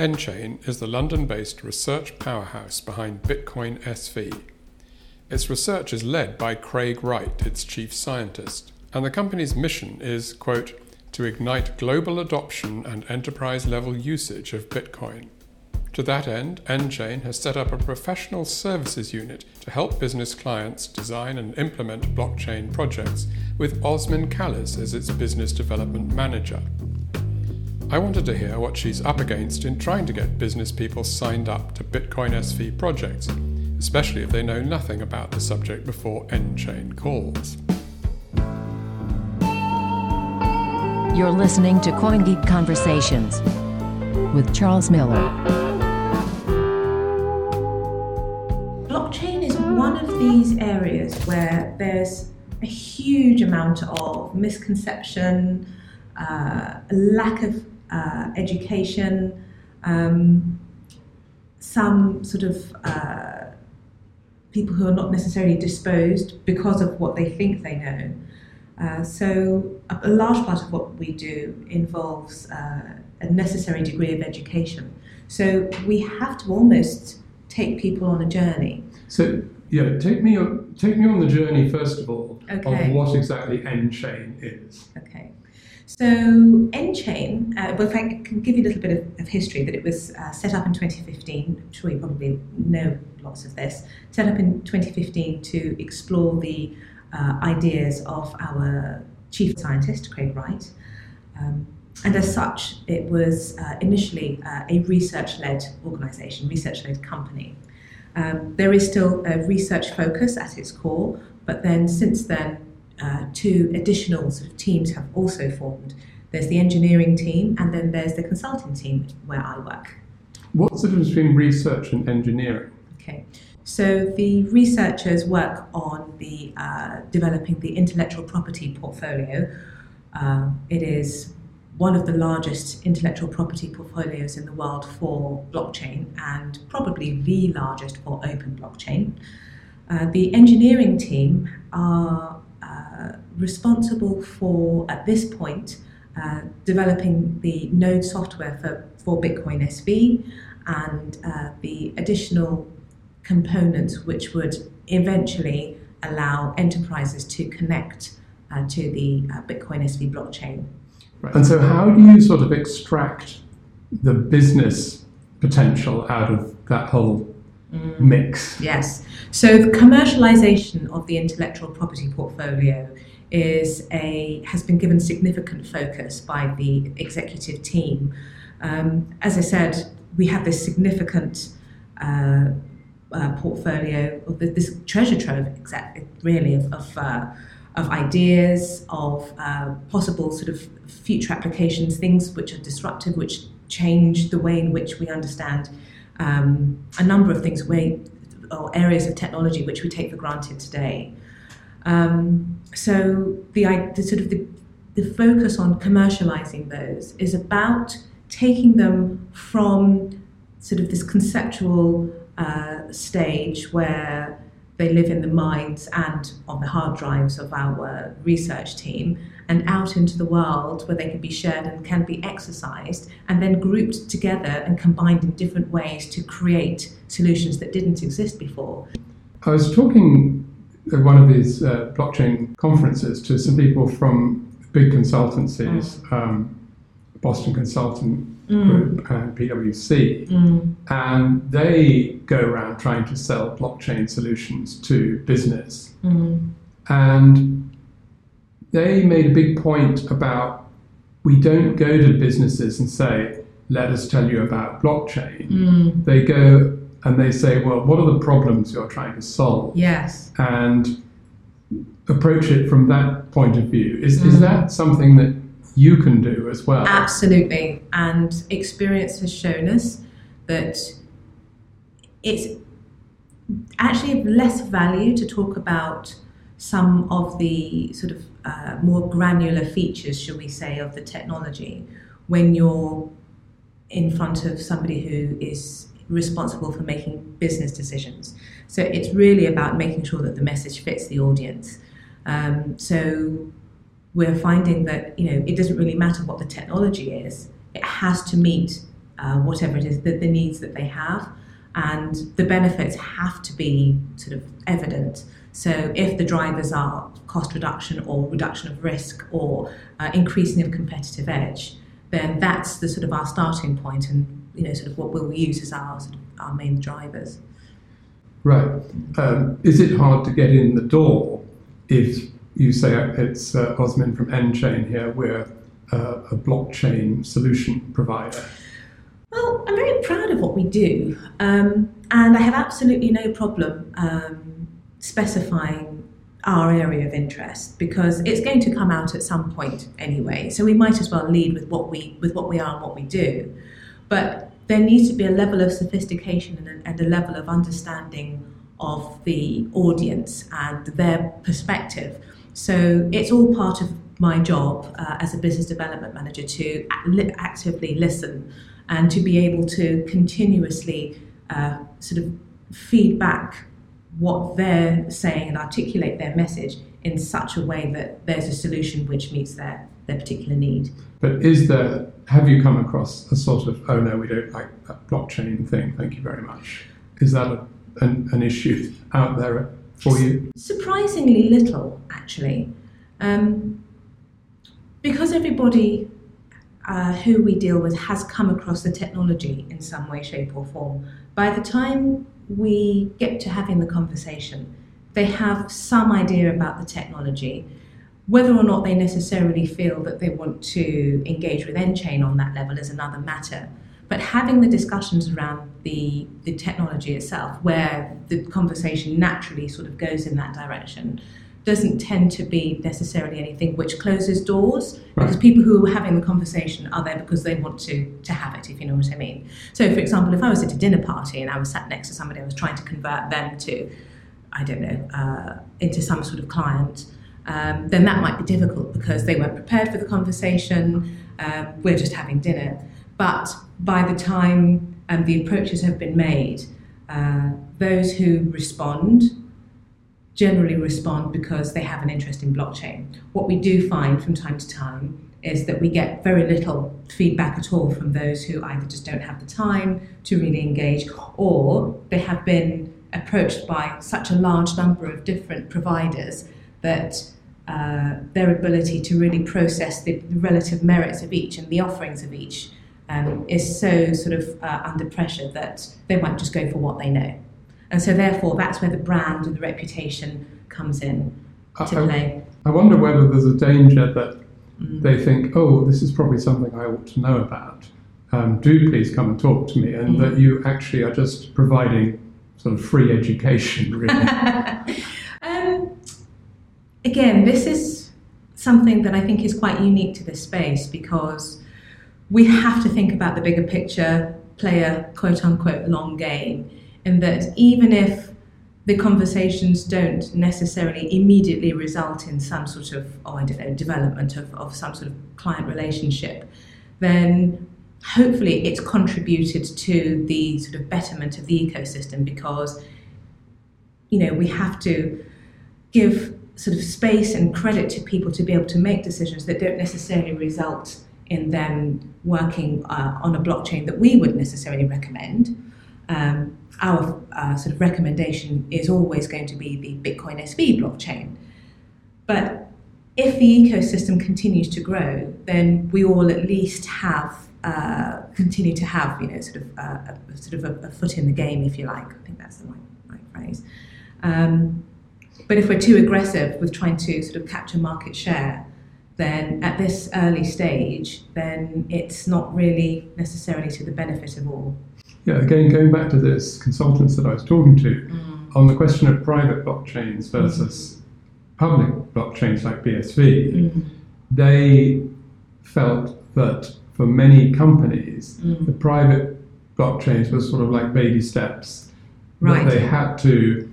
nChain is the London based research powerhouse behind Bitcoin SV. Its research is led by Craig Wright, its chief scientist, and the company's mission is, quote, to ignite global adoption and enterprise level usage of Bitcoin. To that end, nChain has set up a professional services unit to help business clients design and implement blockchain projects, with Osman Callas as its business development manager. I wanted to hear what she's up against in trying to get business people signed up to Bitcoin SV projects, especially if they know nothing about the subject before nChain calls. You're listening to CoinGeek Conversations with Charles Miller. Blockchain is one of these areas where there's a huge amount of misconception, uh, a lack of uh, education, um, some sort of uh, people who are not necessarily disposed because of what they think they know. Uh, so, a, large part of what we do involves uh, a necessary degree of education. So, we have to almost take people on a journey. So, yeah, take me on, take me on the journey first of all okay. of what exactly nChain is. Okay. So nChain, uh, well, if I can give you a little bit of, of history, that it was uh, set up in 2015. I'm sure you probably know lots of this. Set up in 2015 to explore the uh, ideas of our chief scientist, Craig Wright. Um, and as such, it was uh, initially uh, a research led organization, research led company. Um, there is still a research focus at its core, but then since then, uh, two additional sort of teams have also formed. There's the engineering team, and then there's the consulting team where I work. What's the difference between research and engineering? Okay, so the researchers work on the uh, developing the intellectual property portfolio. Uh, it is one of the largest intellectual property portfolios in the world for blockchain, and probably the largest for open blockchain. Uh, the engineering team are uh, responsible for, at this point, uh, developing the node software for, for Bitcoin SV and uh, the additional components which would eventually allow enterprises to connect uh, to the uh, Bitcoin SV blockchain. Right. And so, how do you sort of extract the business potential out of that whole mm. mix? Yes. So the commercialization of the intellectual property portfolio is a has been given significant focus by the executive team. Um, as I said, we have this significant uh, uh, portfolio of this treasure trove, exactly, really, of of, uh, of ideas, of uh, possible sort of future applications, things which are disruptive, which change the way in which we understand um, a number of things, way, or areas of technology which we take for granted today. Um, so the, the, sort of the, the focus on commercializing those is about taking them from sort of this conceptual uh, stage where they live in the minds and on the hard drives of our research team and out into the world where they can be shared and can be exercised and then grouped together and combined in different ways to create solutions that didn't exist before. I was talking at one of these uh, blockchain conferences to some people from big consultancies, mm. um, Boston Consultant mm. Group and PwC, mm. and they go around trying to sell blockchain solutions to business. Mm. And they made a big point about we don't go to businesses and say, let us tell you about blockchain. Mm. They go and they say, well, what are the problems you're trying to solve? Yes. And approach it from that point of view. Is, mm. is that something that you can do as well? Absolutely. And experience has shown us that it's actually less value to talk about some of the sort of uh, more granular features, shall we say, of the technology when you're in front of somebody who is responsible for making business decisions. So it's really about making sure that the message fits the audience. Um, so we're finding that you know it doesn't really matter what the technology is; it has to meet uh, whatever it is, that the needs that they have. And the benefits have to be sort of evident. So if the drivers are cost reduction or reduction of risk or uh, increasing of competitive edge, then that's the sort of our starting point and you know sort of what we'll use as our sort of our main drivers. Right. Um, is it hard to get in the door if you say it's uh, Osmin from nChain here, we're uh, a blockchain solution provider? Well, I'm very proud of what we do, um, and I have absolutely no problem um, specifying our area of interest because it's going to come out at some point anyway. So we might as well lead with what we with what we are and what we do. But there needs to be a level of sophistication and a, and a level of understanding of the audience and their perspective. So it's all part of my job uh, as a business development manager to actively listen and to be able to continuously uh, sort of feedback what they're saying and articulate their message in such a way that there's a solution which meets their, their particular need. But is there, have you come across a sort of, oh no, we don't like that blockchain thing, thank you very much? Is that a, an, an issue out there for you? Surprisingly little, actually. Um, because everybody uh, who we deal with has come across the technology in some way, shape, or form. By the time we get to having the conversation, they have some idea about the technology. Whether or not they necessarily feel that they want to engage with nChain on that level is another matter. But having the discussions around the, the technology itself, where the conversation naturally sort of goes in that direction, doesn't tend to be necessarily anything which closes doors because people who are having the conversation are there because they want to to have it if you know what I mean. So for example if I was at a dinner party and I was sat next to somebody I was trying to convert them to I don't know uh, into some sort of client um, then that might be difficult because they weren't prepared for the conversation uh, we're just having dinner. But by the time um, the approaches have been made uh, those who respond generally respond because they have an interest in blockchain. What we do find from time to time is that we get very little feedback at all from those who either just don't have the time to really engage or they have been approached by such a large number of different providers that uh, their ability to really process the relative merits of each and the offerings of each um, is so sort of uh, under pressure that they might just go for what they know. And so, therefore, that's where the brand and the reputation comes in to I, play. I wonder whether there's a danger that mm. they think, oh, this is probably something I ought to know about. Um, do please come and talk to me, and mm. that you actually are just providing sort of free education, really. um, again, this is something that I think is quite unique to this space because we have to think about the bigger picture, play a quote unquote long game in that even if the conversations don't necessarily immediately result in some sort of, oh, I don't know, development of, of some sort of client relationship, then hopefully it's contributed to the sort of betterment of the ecosystem because, you know, we have to give sort of space and credit to people to be able to make decisions that don't necessarily result in them working uh, on a blockchain that we would necessarily recommend. Um, our uh, sort of recommendation is always going to be the Bitcoin SV blockchain. But if the ecosystem continues to grow, then we all at least have uh, continue to have you know sort of uh, a, sort of a, a, foot in the game, if you like. I think that's the right, right phrase. Um, but if we're too aggressive with trying to sort of capture market share, then at this early stage, then it's not really necessarily to the benefit of all yeah, again, going back to this consultants that I was talking to mm. on the question of private blockchains versus mm. public blockchains like BSV, mm. they felt that for many companies, mm. the private blockchains were sort of like baby steps right. that they had to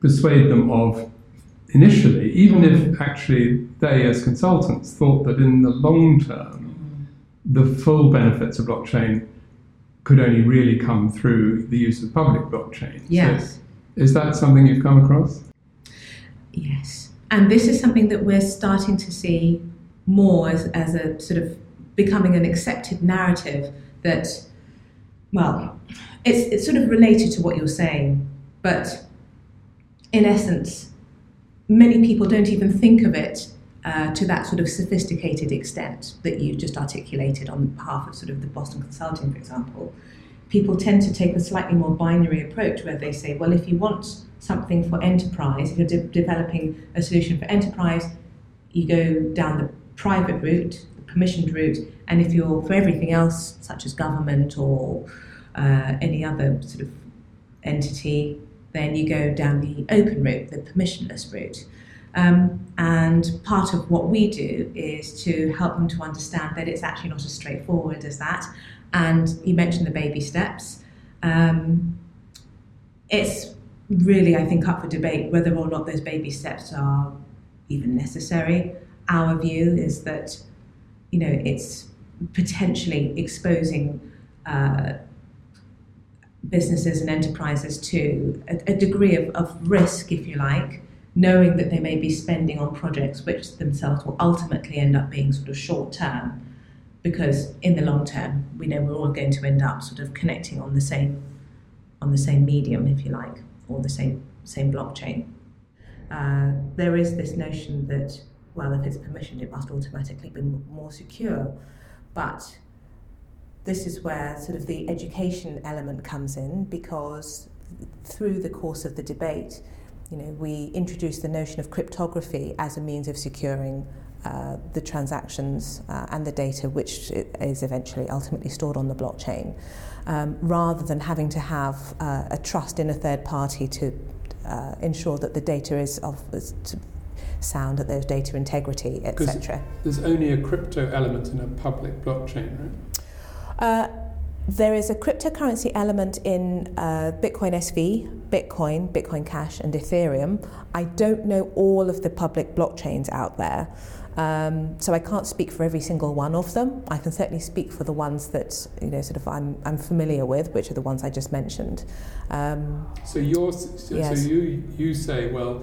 persuade them of initially, even if mm. actually they, as consultants, thought that in the long term, mm. the full benefits of blockchain could only really come through the use of public blockchain. Yes. So is that something you've come across? Yes. And this is something that we're starting to see more as, as a sort of becoming an accepted narrative that, well, it's, it's sort of related to what you're saying, but in essence, many people don't even think of it uh, to that sort of sophisticated extent that you've just articulated on behalf of sort of the Boston Consulting, for example. People tend to take a slightly more binary approach where they say, well, if you want something for enterprise, if you're de- developing a solution for enterprise, you go down the private route, the permissioned route, and if you're for everything else, such as government or uh, any other sort of entity, then you go down the open route, the permissionless route. Um, and part of what we do is to help them to understand that it's actually not as straightforward as that. And you mentioned the baby steps. Um, it's really, I think, up for debate whether or not those baby steps are even necessary. Our view is that, you know, it's potentially exposing uh, businesses and enterprises to a, a degree of, of risk, if you like, knowing that they may be spending on projects which themselves will ultimately end up being sort of short term, because in the long term, we know we're all going to end up sort of connecting on the same on the same medium, if you like, or the same same blockchain. Uh, there is this notion that well, if it's permissioned, it must automatically be more secure, but this is where sort of the education element comes in because through the course of the debate, you know, we introduced the notion of cryptography as a means of securing uh, the transactions uh, and the data which is eventually ultimately stored on the blockchain, um, rather than having to have uh, a trust in a third party to uh, ensure that the data is of is sound, that there's data integrity, etc. There's only a crypto element in a public blockchain, right? There is a cryptocurrency element in uh, Bitcoin SV, Bitcoin, Bitcoin Cash, and Ethereum. I don't know all of the public blockchains out there. Um, so I can't speak for every single one of them. I can certainly speak for the ones that you know, sort of I'm, I'm familiar with, which are the ones I just mentioned. Um, so you're, so, yes. so you you say, well,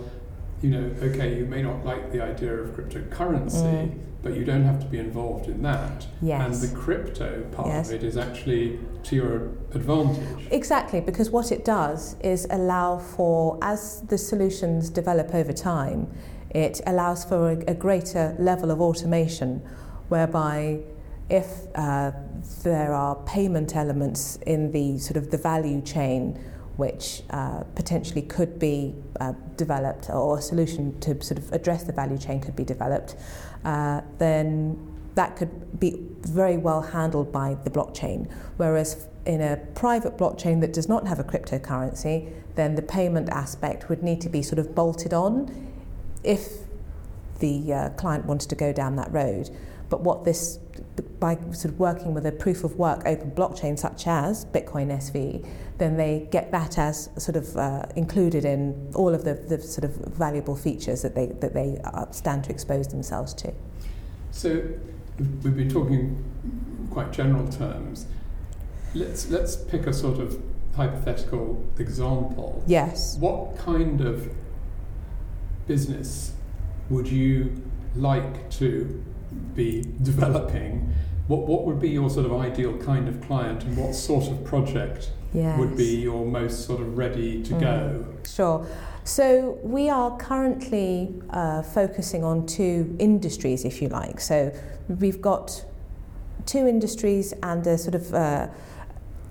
you know, okay, you may not like the idea of cryptocurrency, mm. but you don't have to be involved in that. Yes. And the crypto part yes. of it is actually to your advantage. Exactly, because what it does is allow for, as the solutions develop over time, it allows for a, a greater level of automation whereby if uh, there are payment elements in the sort of the value chain which uh, potentially could be uh, developed or a solution to sort of address the value chain could be developed, uh, then that could be very well handled by the blockchain. Whereas in a private blockchain that does not have a cryptocurrency, then the payment aspect would need to be sort of bolted on if the uh, client wanted to go down that road. But what this, by sort of working with a proof of work open blockchain such as Bitcoin SV, then they get that as sort of uh, included in all of the, the sort of valuable features that they, that they stand to expose themselves to. So we've been talking quite general terms. Let's, let's pick a sort of hypothetical example. Yes. What kind of business would you like to be developing? What, what would be your sort of ideal kind of client and what sort of project yes. would be your most sort of ready to mm. go? Sure. So we are currently uh, focusing on two industries, if you like. So we've got two industries and a sort of uh,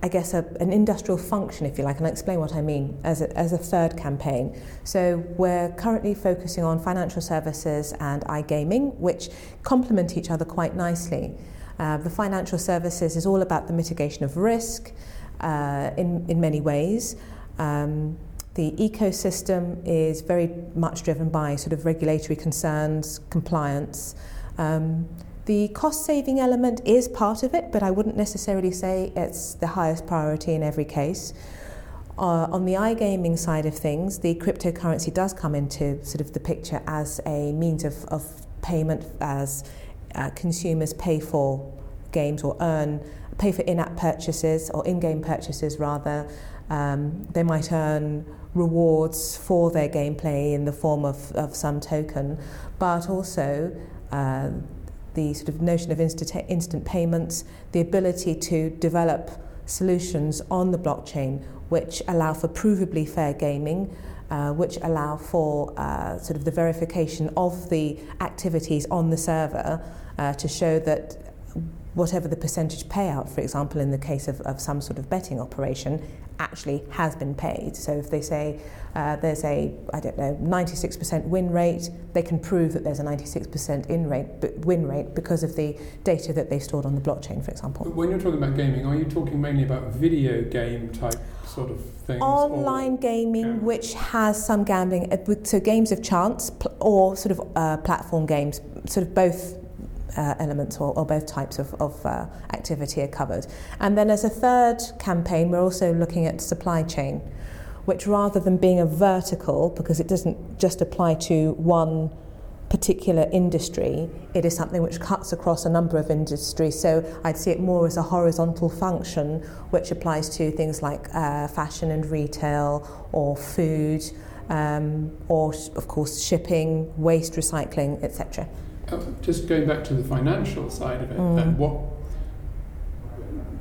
I guess, a, an industrial function, if you like, and I'll explain what I mean as a, as a third campaign. So we're currently focusing on financial services and iGaming, which complement each other quite nicely. Uh, the financial services is all about the mitigation of risk, uh, in, in many ways. Um, the ecosystem is very much driven by sort of regulatory concerns, compliance. Um, the cost saving element is part of it, but I wouldn't necessarily say it's the highest priority in every case. Uh, on the iGaming side of things, the cryptocurrency does come into sort of the picture as a means of, of payment as uh, consumers pay for games or earn pay for in-app purchases or in-game purchases rather. Um, they might earn rewards for their gameplay in the form of, of some token, but also uh, the sort of notion of instant, instant payments, the ability to develop solutions on the blockchain which allow for provably fair gaming, uh, which allow for uh, sort of the verification of the activities on the server uh, to show that whatever the percentage payout, for example, in the case of, of some sort of betting operation, actually has been paid. So if they say uh, there's a, I don't know, 96% win rate, they can prove that there's a 96% in rate, win rate because of the data that they've stored on the blockchain, for example. When you're talking about gaming, are you talking mainly about video game type sort of things? Online gaming, yeah. which has some gambling, uh, so games of chance or sort of uh, platform games, sort of both uh, elements or, or, both types of, of uh, activity are covered. And then as a third campaign, we're also looking at supply chain, which rather than being a vertical, because it doesn't just apply to one particular industry, it is something which cuts across a number of industries. So I'd see it more as a horizontal function, which applies to things like uh, fashion and retail or food, um, or of course shipping, waste recycling, etc. Just going back to the financial side of it, mm. then what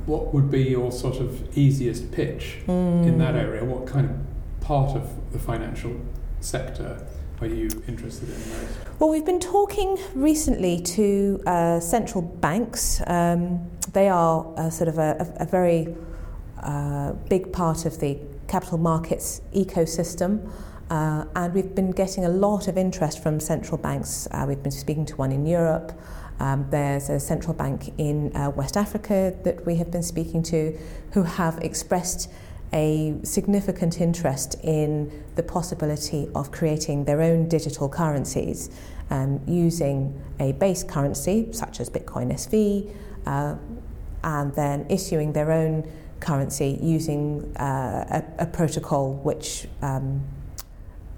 what would be your sort of easiest pitch mm. in that area? What kind of part of the financial sector are you interested in most? Well, we've been talking recently to uh, central banks. Um, they are uh, sort of a, a, a very uh, big part of the capital markets ecosystem. Uh, and we've been getting a lot of interest from central banks. Uh, we've been speaking to one in Europe. Um, there's a central bank in uh, West Africa that we have been speaking to who have expressed a significant interest in the possibility of creating their own digital currencies um, using a base currency such as Bitcoin SV uh, and then issuing their own currency using uh, a, a, protocol which um,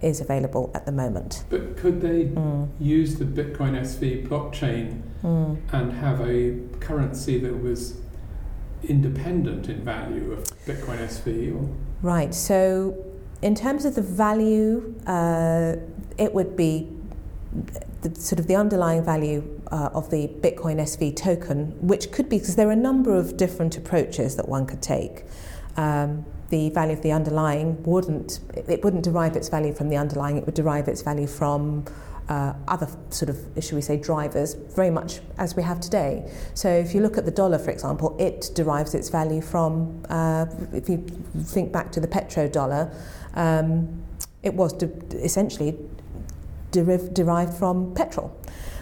is available at the moment. But could they mm. use the Bitcoin SV blockchain mm. and have a currency that was independent in value of Bitcoin SV? Or? Right. So, in terms of the value, uh, it would be the sort of the underlying value uh, of the Bitcoin SV token, which could be because there are a number of different approaches that one could take. Um, the value of the underlying wouldn't it wouldn't derive its value from the underlying it would derive its value from uh, other sort of, should we say, drivers, very much as we have today. So if you look at the dollar, for example, it derives its value from, uh, if you think back to the petrodollar, um, it was de- essentially deriv- derived from petrol.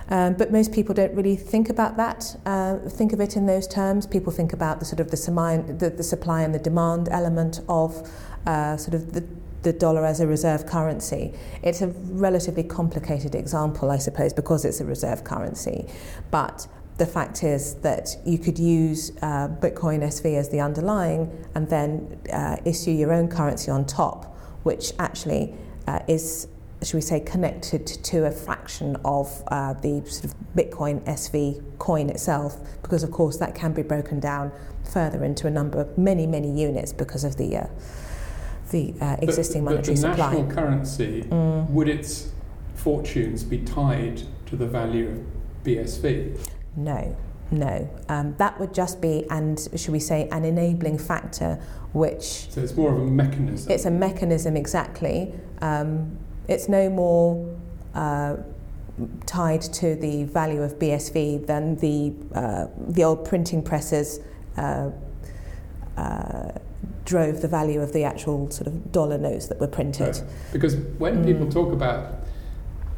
Um, but most people don't really think about that, uh, think of it in those terms. People think about the sort of the, supply, the, the supply and the demand element of uh, sort of the, the dollar as a reserve currency. It's a relatively complicated example, I suppose, because it's a reserve currency. But the fact is that you could use uh, Bitcoin SV as the underlying and then uh, issue your own currency on top, which actually uh, is should we say, connected to a fraction of uh, the sort of Bitcoin SV coin itself, because of course that can be broken down further into a number of many, many units because of the uh, the uh, existing but, monetary but the supply. national currency mm. would its fortunes be tied to the value of BSV? No, no, um, that would just be, and should we say, an enabling factor, which. So it's more of a mechanism. It's a mechanism, exactly. Um, it's no more uh, tied to the value of BSV than the uh, the old printing presses uh, uh, drove the value of the actual sort of dollar notes that were printed. Right. Because when mm. people talk about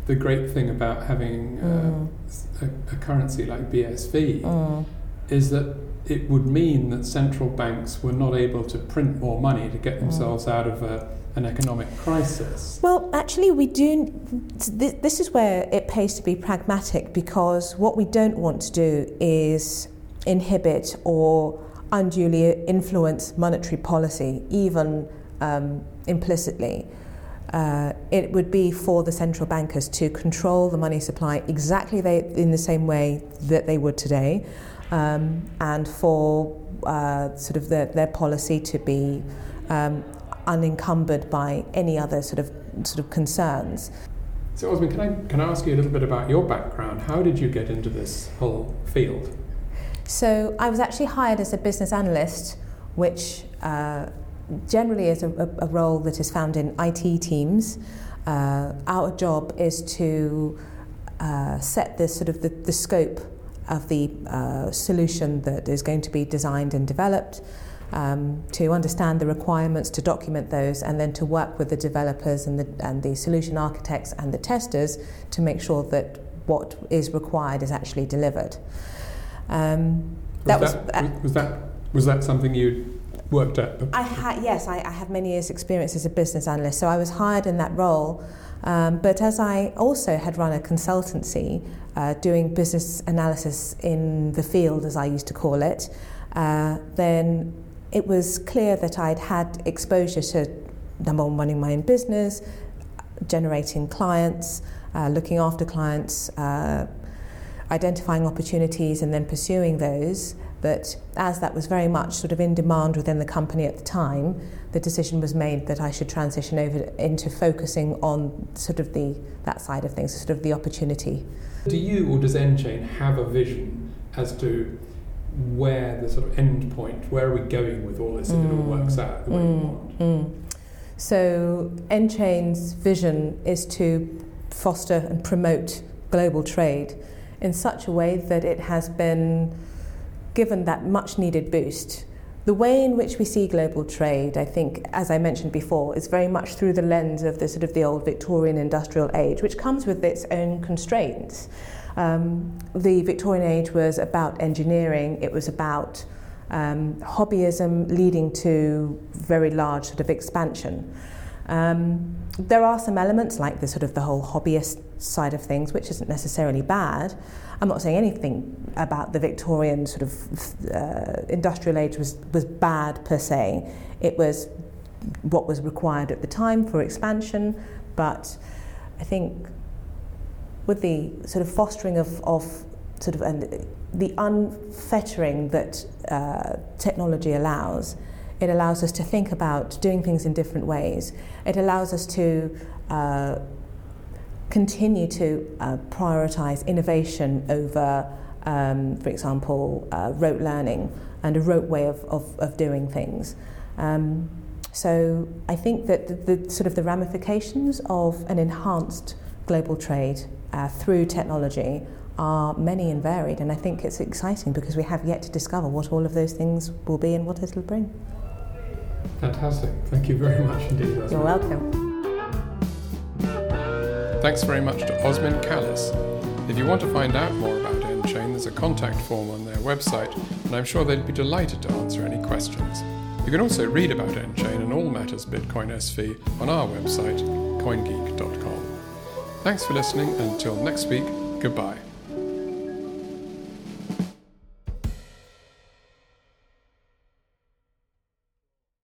the great thing about having uh, mm. a, a, currency like BSV mm. is that it would mean that central banks were not able to print more money to get mm. themselves out of a an economic crisis? Well, actually, we do. This is where it pays to be pragmatic because what we don't want to do is inhibit or unduly influence monetary policy, even um, implicitly. Uh, it would be for the central bankers to control the money supply exactly they, in the same way that they would today, um, and for uh, sort of the, their policy to be um, unencumbered by any other sort of sort of concerns. So, Osman, can I, can I ask you a little bit about your background? How did you get into this whole field? So, I was actually hired as a business analyst, which uh, generally is a, a, role that is found in IT teams. Uh, our job is to uh, set the sort of the, the scope of the uh, solution that is going to be designed and developed, um, to understand the requirements, to document those, and then to work with the developers and the, and the solution architects and the testers to make sure that what is required is actually delivered. Um, that was, that, was, was that was that something you worked at? I had yes, I, I have many years' experience as a business analyst, so I was hired in that role. Um, but as I also had run a consultancy uh, doing business analysis in the field, as I used to call it, uh, then it was clear that I'd had exposure to number one, running my own business, generating clients, uh, looking after clients, uh, identifying opportunities, and then pursuing those. But as that was very much sort of in demand within the company at the time, the decision was made that I should transition over into focusing on sort of the that side of things, sort of the opportunity. Do you or does nChain have a vision as to where the sort of end point, where are we going with all this if mm. it all mm. works out the way mm. we want? Mm. So nChain's vision is to foster and promote global trade in such a way that it has been given that much needed boost. The way in which we see global trade, I think, as I mentioned before, is very much through the lens of the sort of the old Victorian industrial age, which comes with its own constraints. Um, the Victorian age was about engineering, it was about um, hobbyism leading to very large sort of expansion. Um, there are some elements like the sort of the whole hobbyist side of things, which isn't necessarily bad. I'm not saying anything about the Victorian sort of uh, industrial age was, was bad per se. It was what was required at the time for expansion, but I think with the sort of fostering of, of sort of and the unfettering that uh, technology allows, it allows us to think about doing things in different ways. It allows us to uh, continue to uh, prioritize innovation over, um, for example, uh, rote learning and a rote way of, of, of doing things. Um, so I think that the, the, sort of the ramifications of an enhanced global trade uh, through technology are many and varied, and I think it's exciting because we have yet to discover what all of those things will be and what it'll bring. Fantastic. Thank you very much indeed. Osman. You're welcome. Thanks very much to Osmin Callis. If you want to find out more about nChain, there's a contact form on their website, and I'm sure they'd be delighted to answer any questions. You can also read about nChain and all matters Bitcoin SV on our website, coingeek.com. Thanks for listening, until next week, goodbye.